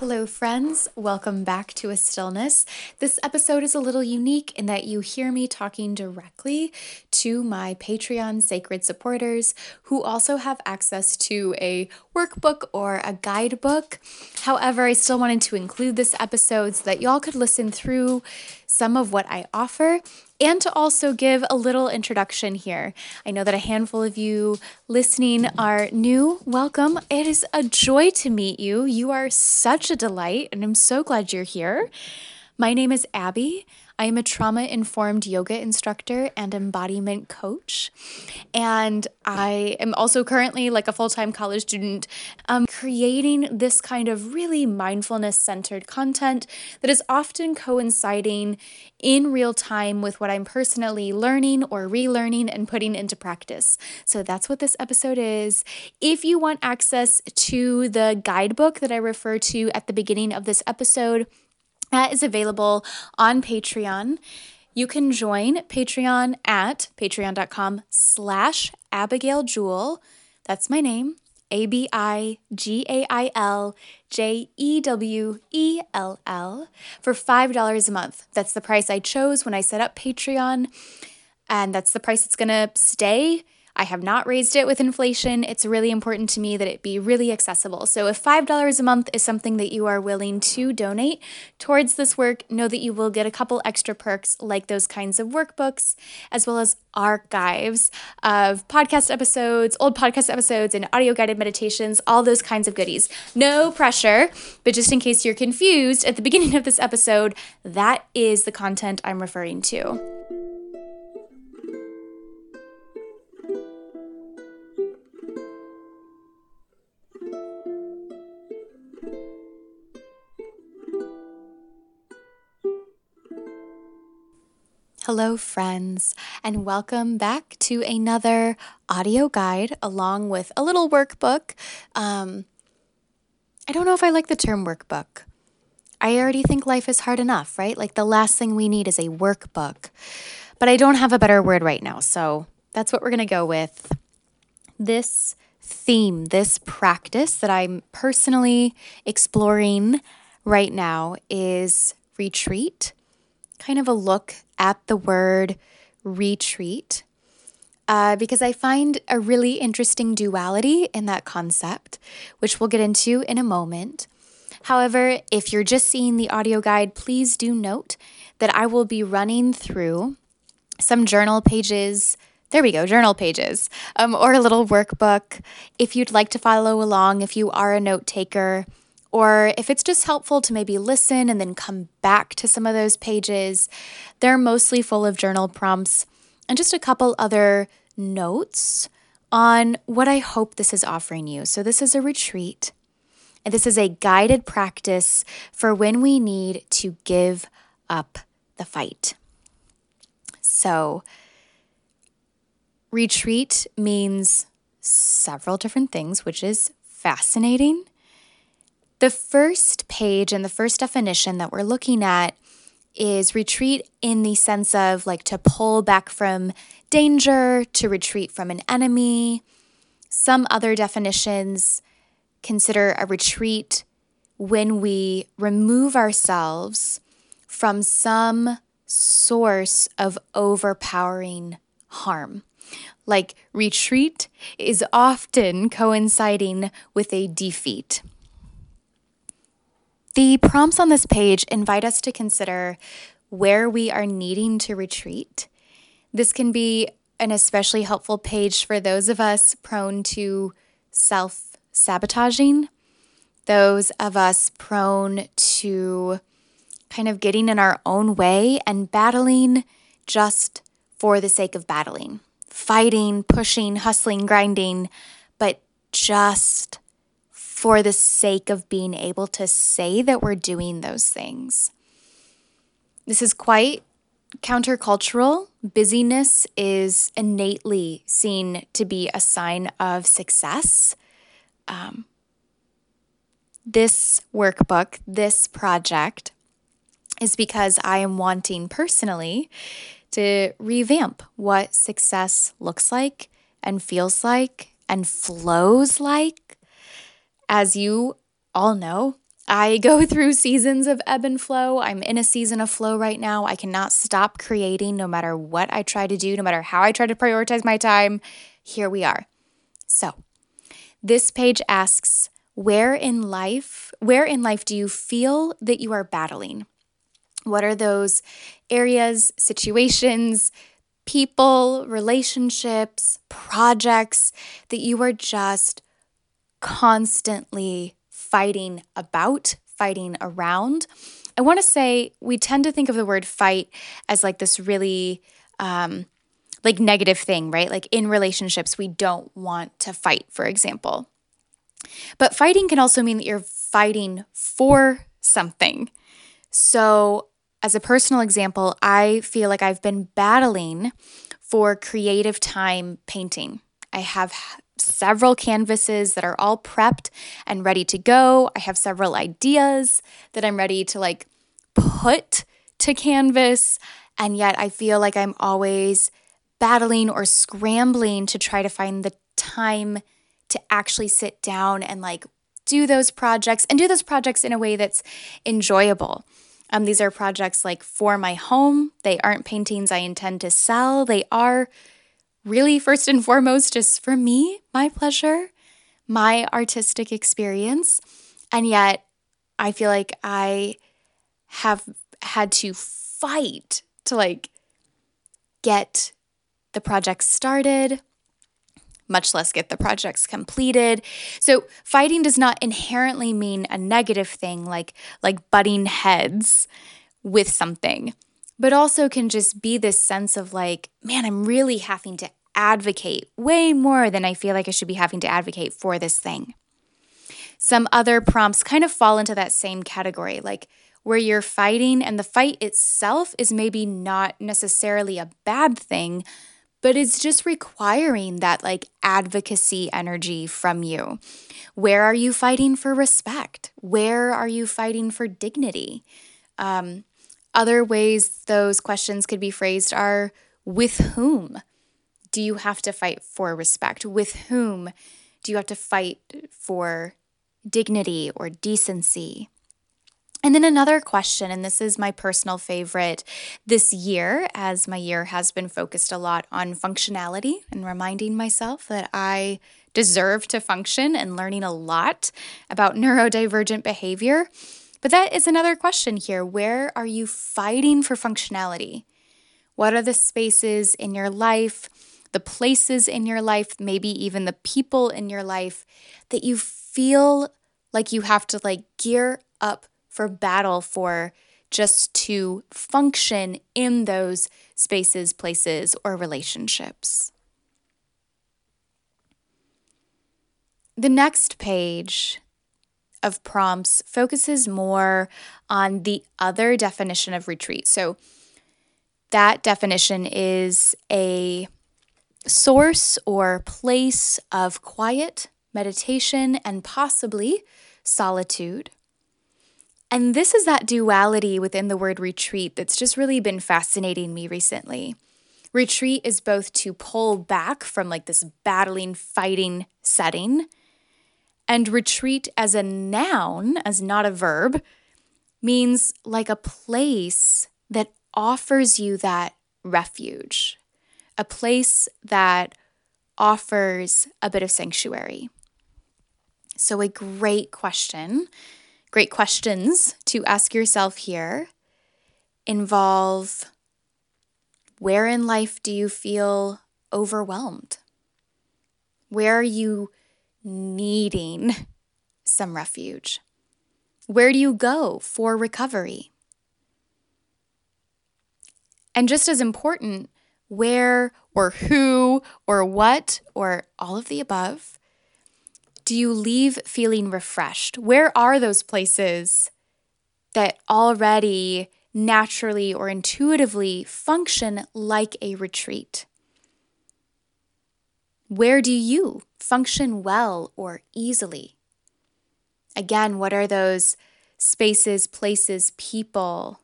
Hello, friends. Welcome back to A Stillness. This episode is a little unique in that you hear me talking directly to my Patreon sacred supporters who also have access to a workbook or a guidebook. However, I still wanted to include this episode so that y'all could listen through some of what I offer and to also give a little introduction here. I know that a handful of you listening are new. Welcome. It is a joy to meet you. You are such a delight, and I'm so glad you're here. My name is Abby. I am a trauma informed yoga instructor and embodiment coach. And I am also currently, like a full time college student, um, creating this kind of really mindfulness centered content that is often coinciding in real time with what I'm personally learning or relearning and putting into practice. So that's what this episode is. If you want access to the guidebook that I refer to at the beginning of this episode, that is available on Patreon. You can join Patreon at patreon.com slash Abigail Jewell. That's my name. A B I G A I L J E W E L L for $5 a month. That's the price I chose when I set up Patreon, and that's the price it's going to stay I have not raised it with inflation. It's really important to me that it be really accessible. So if $5 a month is something that you are willing to donate towards this work, know that you will get a couple extra perks like those kinds of workbooks, as well as archives of podcast episodes, old podcast episodes, and audio guided meditations, all those kinds of goodies. No pressure, but just in case you're confused at the beginning of this episode, that is the content I'm referring to. Hello, friends, and welcome back to another audio guide along with a little workbook. Um, I don't know if I like the term workbook. I already think life is hard enough, right? Like the last thing we need is a workbook. But I don't have a better word right now, so that's what we're going to go with. This theme, this practice that I'm personally exploring right now is retreat kind of a look at the word retreat uh, because I find a really interesting duality in that concept, which we'll get into in a moment. However, if you're just seeing the audio guide, please do note that I will be running through some journal pages. There we go, journal pages, um, or a little workbook. If you'd like to follow along, if you are a note taker, or if it's just helpful to maybe listen and then come back to some of those pages, they're mostly full of journal prompts and just a couple other notes on what I hope this is offering you. So, this is a retreat, and this is a guided practice for when we need to give up the fight. So, retreat means several different things, which is fascinating the first page and the first definition that we're looking at is retreat in the sense of like to pull back from danger, to retreat from an enemy. Some other definitions consider a retreat when we remove ourselves from some source of overpowering harm. Like retreat is often coinciding with a defeat. The prompts on this page invite us to consider where we are needing to retreat. This can be an especially helpful page for those of us prone to self sabotaging, those of us prone to kind of getting in our own way and battling just for the sake of battling, fighting, pushing, hustling, grinding, but just for the sake of being able to say that we're doing those things. This is quite countercultural. Busyness is innately seen to be a sign of success. Um, this workbook, this project, is because I am wanting personally to revamp what success looks like and feels like and flows like as you all know, I go through seasons of ebb and flow. I'm in a season of flow right now. I cannot stop creating no matter what I try to do, no matter how I try to prioritize my time. Here we are. So, this page asks, where in life, where in life do you feel that you are battling? What are those areas, situations, people, relationships, projects that you are just constantly fighting about, fighting around? I want to say we tend to think of the word fight as like this really um, like negative thing, right? Like in relationships, we don't want to fight, for example. But fighting can also mean that you're fighting for something. So as a personal example, I feel like I've been battling for creative time painting. I have several canvases that are all prepped and ready to go. I have several ideas that I'm ready to like put to canvas. And yet I feel like I'm always battling or scrambling to try to find the time to actually sit down and like do those projects and do those projects in a way that's enjoyable. Um, these are projects like for my home. They aren't paintings I intend to sell. They are really, first and foremost, just for me, my pleasure, my artistic experience. And yet, I feel like I have had to fight to like get the project started, much less get the projects completed. So fighting does not inherently mean a negative thing like like butting heads with something, but also can just be this sense of like, man, I'm really having to advocate way more than I feel like I should be having to advocate for this thing. Some other prompts kind of fall into that same category, like where you're fighting and the fight itself is maybe not necessarily a bad thing, but it's just requiring that like advocacy energy from you. Where are you fighting for respect? Where are you fighting for dignity? Um, other ways those questions could be phrased are with whom do you have to fight for respect? With whom do you have to fight for dignity or decency? And then another question, and this is my personal favorite this year, as my year has been focused a lot on functionality and reminding myself that I deserve to function and learning a lot about neurodivergent behavior. But that is another question here. Where are you fighting for functionality? What are the spaces in your life, the places in your life, maybe even the people in your life that you feel like you have to like gear up for battle for just to function in those spaces, places, or relationships. The next page of prompts focuses more on the other definition of retreat. So, that definition is a source or place of quiet, meditation, and possibly solitude. And this is that duality within the word retreat that's just really been fascinating me recently. Retreat is both to pull back from like this battling, fighting setting, and retreat as a noun, as not a verb, means like a place that offers you that refuge, a place that offers a bit of sanctuary. So, a great question great questions to ask yourself here involve where in life do you feel overwhelmed? Where are you needing some refuge? Where do you go for recovery? And just as important, where or who or what or all of the above do you leave feeling refreshed? Where are those places that already naturally or intuitively function like a retreat? Where do you function well or easily? Again, what are those spaces, places, people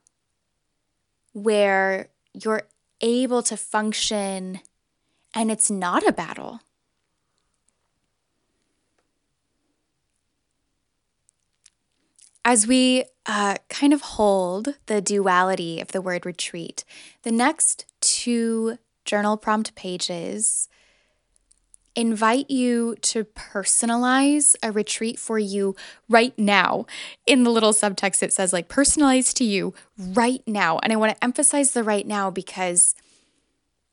where you're able to function and it's not a battle? as we uh, kind of hold the duality of the word retreat, the next two journal prompt pages invite you to personalize a retreat for you right now. In the little subtext, it says, like, personalized to you right now. And I want to emphasize the right now because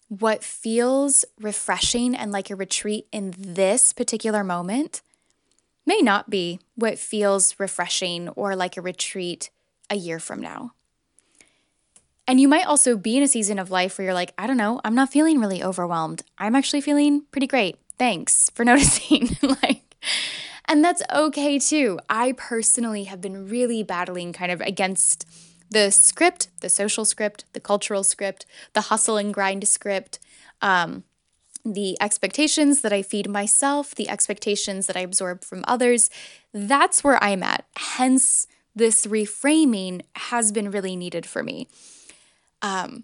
what feels refreshing and like a retreat in this particular moment may not be what feels refreshing or like a retreat a year from now. And you might also be in a season of life where you're like, I don't know, I'm not feeling really overwhelmed. I'm actually feeling pretty great. Thanks for noticing. like, and that's okay too. I personally have been really battling kind of against the script, the social script, the cultural script, the hustle and grind script, um, the expectations that I feed myself, the expectations that I absorb from others. That's where I'm at. Hence, this reframing has been really needed for me. Um,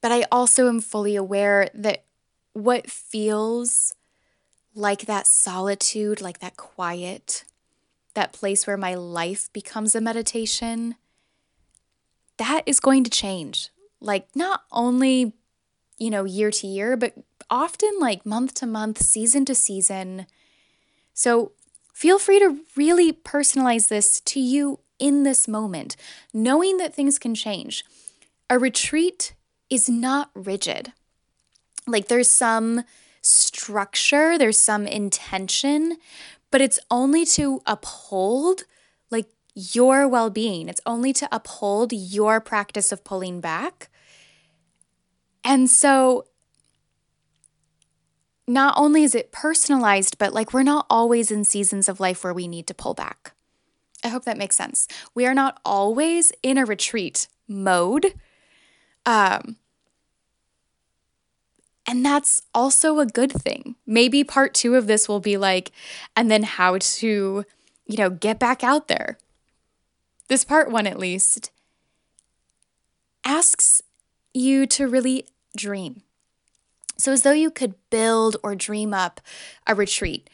but I also am fully aware that what feels like that solitude, like that quiet, that place where my life becomes a meditation, that is going to change. Like, not only, you know, year to year, but often like month to month, season to season. So feel free to really personalize this to you in this moment, knowing that things can change. A retreat is not rigid. Like there's some structure, there's some intention, but it's only to uphold like your well-being. It's only to uphold your practice of pulling back. And so not only is it personalized, but like we're not always in seasons of life where we need to pull back. I hope that makes sense. We are not always in a retreat mode um, and that's also a good thing. Maybe part two of this will be like, and then how to, you know, get back out there. This part one, at least, asks you to really dream. So, as though you could build or dream up a retreat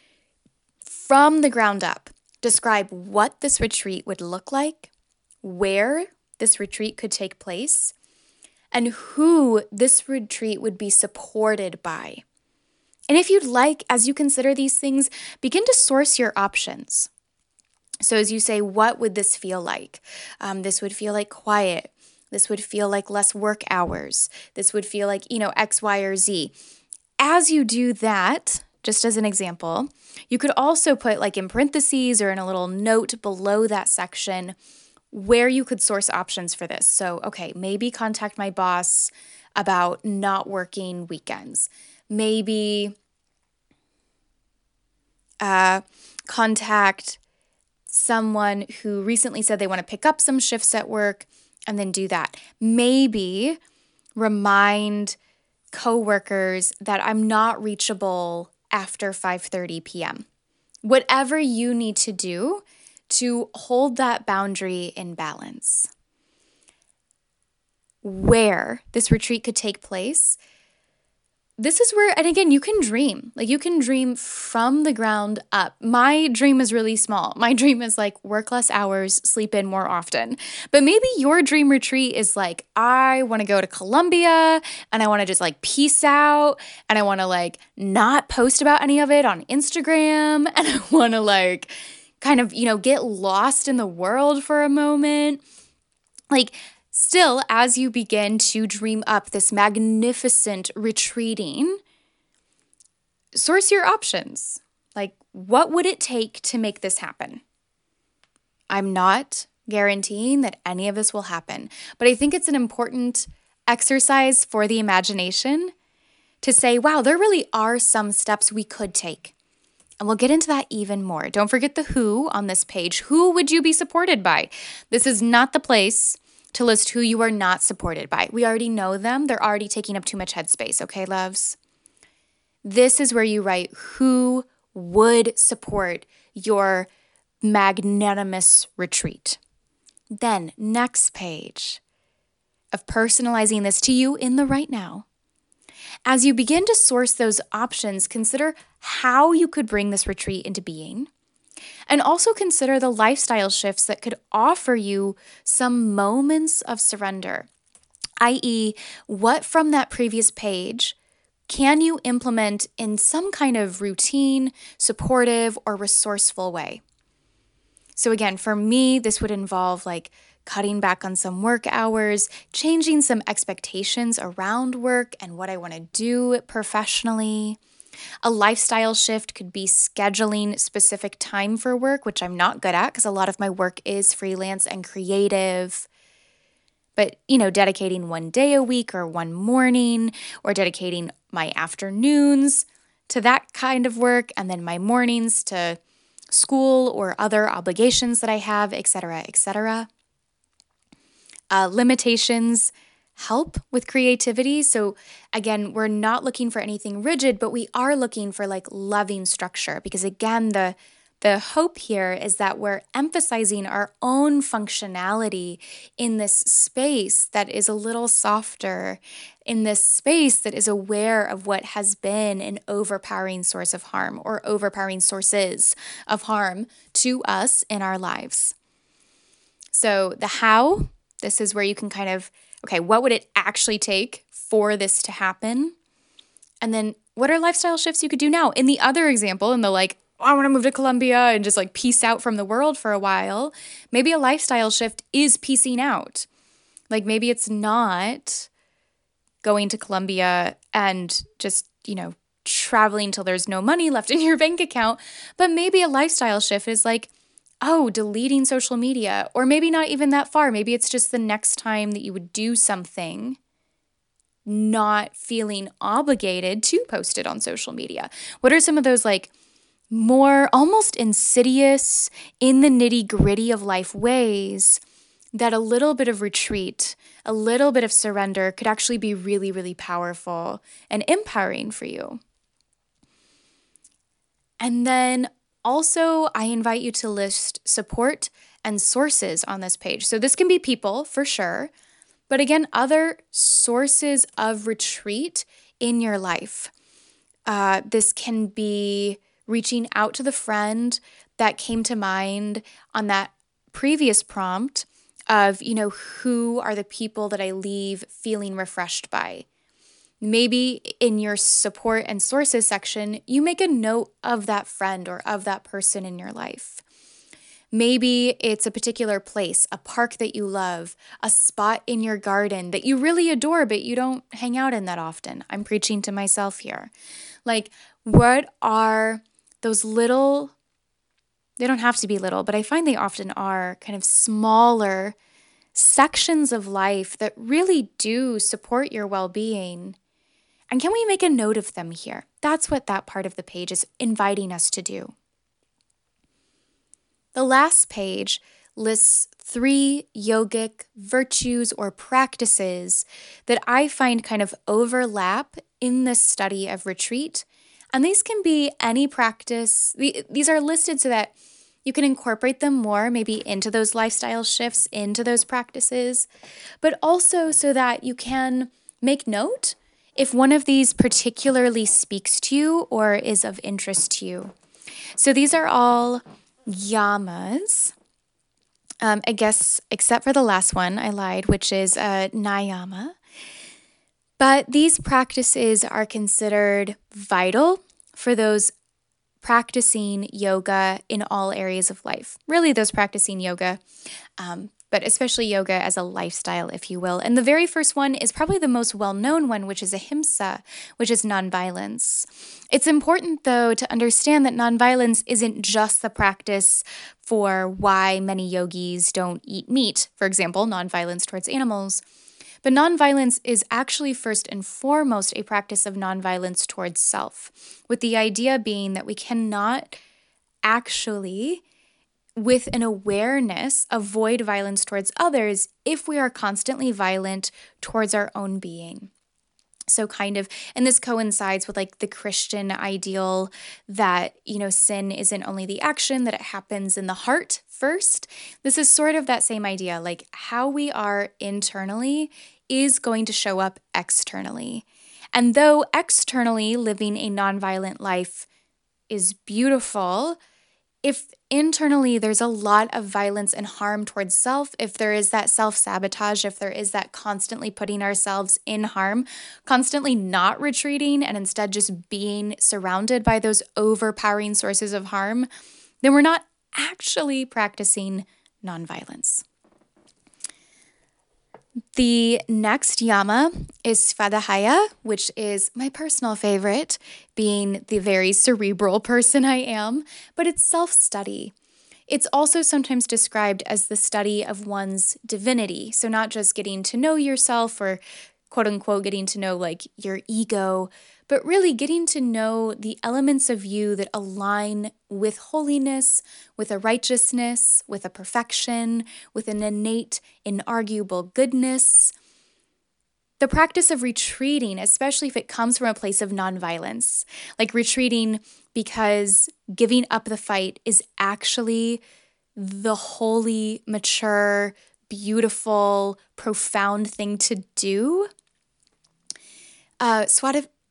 from the ground up, describe what this retreat would look like, where this retreat could take place, and who this retreat would be supported by. And if you'd like, as you consider these things, begin to source your options. So, as you say, what would this feel like? Um, this would feel like quiet. This would feel like less work hours. This would feel like, you know, X, Y, or Z. As you do that, just as an example, you could also put like in parentheses or in a little note below that section where you could source options for this. So, okay, maybe contact my boss about not working weekends. Maybe uh, contact someone who recently said they want to pick up some shifts at work and then do that. Maybe remind coworkers that I'm not reachable after 5:30 p.m. Whatever you need to do to hold that boundary in balance. Where this retreat could take place, this is where, and again, you can dream. Like you can dream from the ground up. My dream is really small. My dream is like work less hours, sleep in more often. But maybe your dream retreat is like, I want to go to Colombia and I want to just like peace out and I want to like not post about any of it on Instagram and I want to like, kind of, you know, get lost in the world for a moment. Like, still, as you begin to dream up this magnificent retreating, source your options. Like, what would it take to make this happen? I'm not guaranteeing that any of this will happen, but I think it's an important exercise for the imagination to say, wow, there really are some steps we could take. And we'll get into that even more. Don't forget the who on this page. Who would you be supported by? This is not the place to list who you are not supported by. We already know them. They're already taking up too much headspace, okay, loves? This is where you write who would support your magnanimous retreat. Then, next page of personalizing this to you in the right now. As you begin to source those options, consider how you could bring this retreat into being. And also consider the lifestyle shifts that could offer you some moments of surrender, i.e., what from that previous page can you implement in some kind of routine, supportive, or resourceful way? So, again, for me, this would involve like cutting back on some work hours, changing some expectations around work and what I want to do professionally. A lifestyle shift could be scheduling specific time for work, which I'm not good at because a lot of my work is freelance and creative. But, you know, dedicating one day a week or one morning or dedicating my afternoons to that kind of work and then my mornings to school or other obligations that I have, et etc., etc. Uh, limitations help with creativity. So, again, we're not looking for anything rigid, but we are looking for like loving structure because, again, the the hope here is that we're emphasizing our own functionality in this space that is a little softer, in this space that is aware of what has been an overpowering source of harm or overpowering sources of harm to us in our lives. So, the how, this is where you can kind of, okay, what would it actually take for this to happen? And then, what are lifestyle shifts you could do now? In the other example, in the like, I want to move to Colombia and just like peace out from the world for a while. Maybe a lifestyle shift is piecing out. Like maybe it's not going to Colombia and just, you know, traveling till there's no money left in your bank account, but maybe a lifestyle shift is like, oh, deleting social media, or maybe not even that far. Maybe it's just the next time that you would do something, not feeling obligated to post it on social media. What are some of those like more almost insidious, in the nitty gritty of life ways that a little bit of retreat, a little bit of surrender could actually be really, really powerful and empowering for you. And then also, I invite you to list support and sources on this page. So, this can be people for sure, but again, other sources of retreat in your life. Uh, this can be reaching out to the friend that came to mind on that previous prompt of, you know, who are the people that I leave feeling refreshed by. Maybe in your support and sources section, you make a note of that friend or of that person in your life. Maybe it's a particular place, a park that you love, a spot in your garden that you really adore, but you don't hang out in that often. I'm preaching to myself here. Like, what are those little, they don't have to be little, but I find they often are kind of smaller sections of life that really do support your well being. And can we make a note of them here? That's what that part of the page is inviting us to do. The last page lists three yogic virtues or practices that I find kind of overlap in the study of retreat and these can be any practice. These are listed so that you can incorporate them more, maybe into those lifestyle shifts, into those practices, but also so that you can make note if one of these particularly speaks to you or is of interest to you. So these are all yamas. Um, I guess, except for the last one, I lied, which is a niyama. But these practices are considered vital for those practicing yoga in all areas of life. Really, those practicing yoga, um, but especially yoga as a lifestyle, if you will. And the very first one is probably the most well known one, which is ahimsa, which is nonviolence. It's important, though, to understand that nonviolence isn't just the practice for why many yogis don't eat meat, for example, nonviolence towards animals. But nonviolence is actually first and foremost a practice of nonviolence towards self, with the idea being that we cannot actually, with an awareness, avoid violence towards others if we are constantly violent towards our own being. So, kind of, and this coincides with like the Christian ideal that, you know, sin isn't only the action, that it happens in the heart first. This is sort of that same idea, like how we are internally is going to show up externally. And though externally living a nonviolent life is beautiful, if internally there's a lot of violence and harm towards self, if there is that self sabotage, if there is that constantly putting ourselves in harm, constantly not retreating and instead just being surrounded by those overpowering sources of harm, then we're not actually practicing nonviolence. The next yama is Svadhyaya, which is my personal favorite, being the very cerebral person I am, but it's self study. It's also sometimes described as the study of one's divinity. So, not just getting to know yourself or quote unquote getting to know like your ego, but really getting to know the elements of you that align with holiness, with a righteousness, with a perfection, with an innate, inarguable goodness. The practice of retreating, especially if it comes from a place of nonviolence, like retreating because giving up the fight is actually the holy, mature, beautiful, profound thing to do. Uh,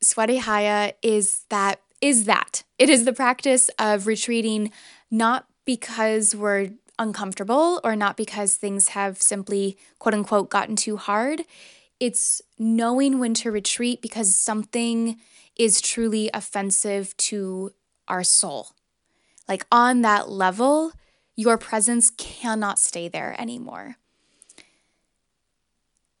Svadhyaya is that is that it is the practice of retreating not because we're uncomfortable or not because things have simply quote unquote gotten too hard. It's knowing when to retreat because something is truly offensive to our soul. Like on that level, your presence cannot stay there anymore.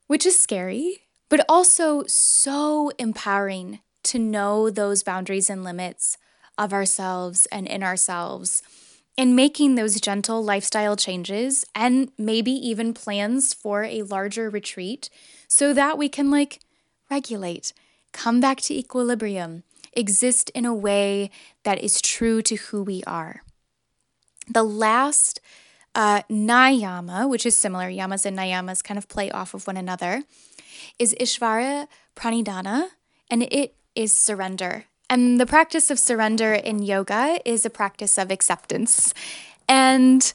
Which is scary but also so empowering to know those boundaries and limits of ourselves and in ourselves and making those gentle lifestyle changes and maybe even plans for a larger retreat so that we can like regulate, come back to equilibrium, exist in a way that is true to who we are. The last uh, Niyama, which is similar, yamas and Niyamas kind of play off of one another, is Ishvara Pranidhana, and it is surrender. And the practice of surrender in yoga is a practice of acceptance. And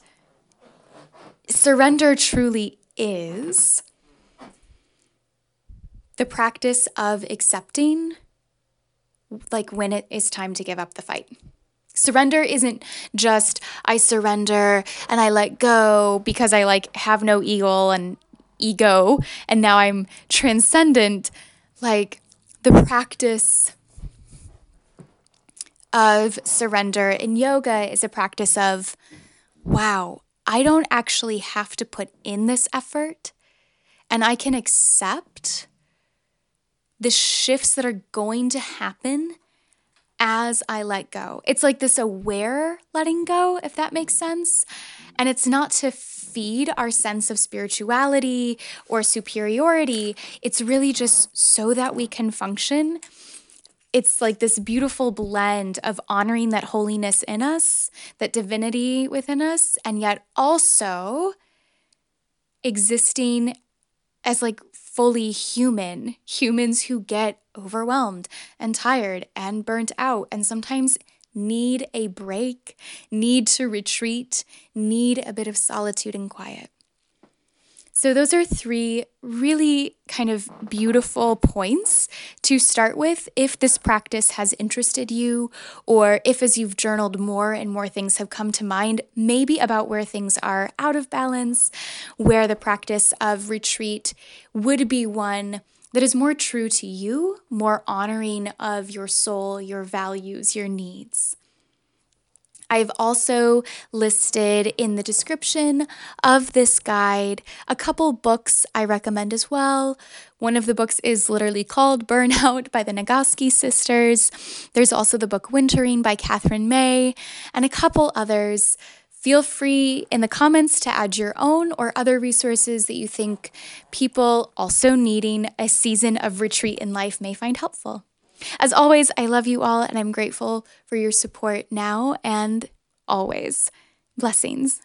surrender truly is the practice of accepting, like when it is time to give up the fight. Surrender isn't just I surrender and I let go because I like have no ego and ego and now I'm transcendent. Like the practice of surrender in yoga is a practice of, wow, I don't actually have to put in this effort and I can accept the shifts that are going to happen as I let go. It's like this aware letting go, if that makes sense. And it's not to feed our sense of spirituality or superiority, it's really just so that we can function. It's like this beautiful blend of honoring that holiness in us, that divinity within us, and yet also existing as like fully human, humans who get overwhelmed and tired and burnt out and sometimes need a break, need to retreat, need a bit of solitude and quiet. So, those are three really kind of beautiful points to start with if this practice has interested you, or if as you've journaled more and more things have come to mind, maybe about where things are out of balance, where the practice of retreat would be one that is more true to you, more honoring of your soul, your values, your needs. I've also listed in the description of this guide a couple books I recommend as well. One of the books is literally called Burnout by the Nagoski sisters. There's also the book Wintering by Katherine May, and a couple others. Feel free in the comments to add your own or other resources that you think people also needing a season of retreat in life may find helpful. As always, I love you all and I'm grateful for your support now and always. Blessings.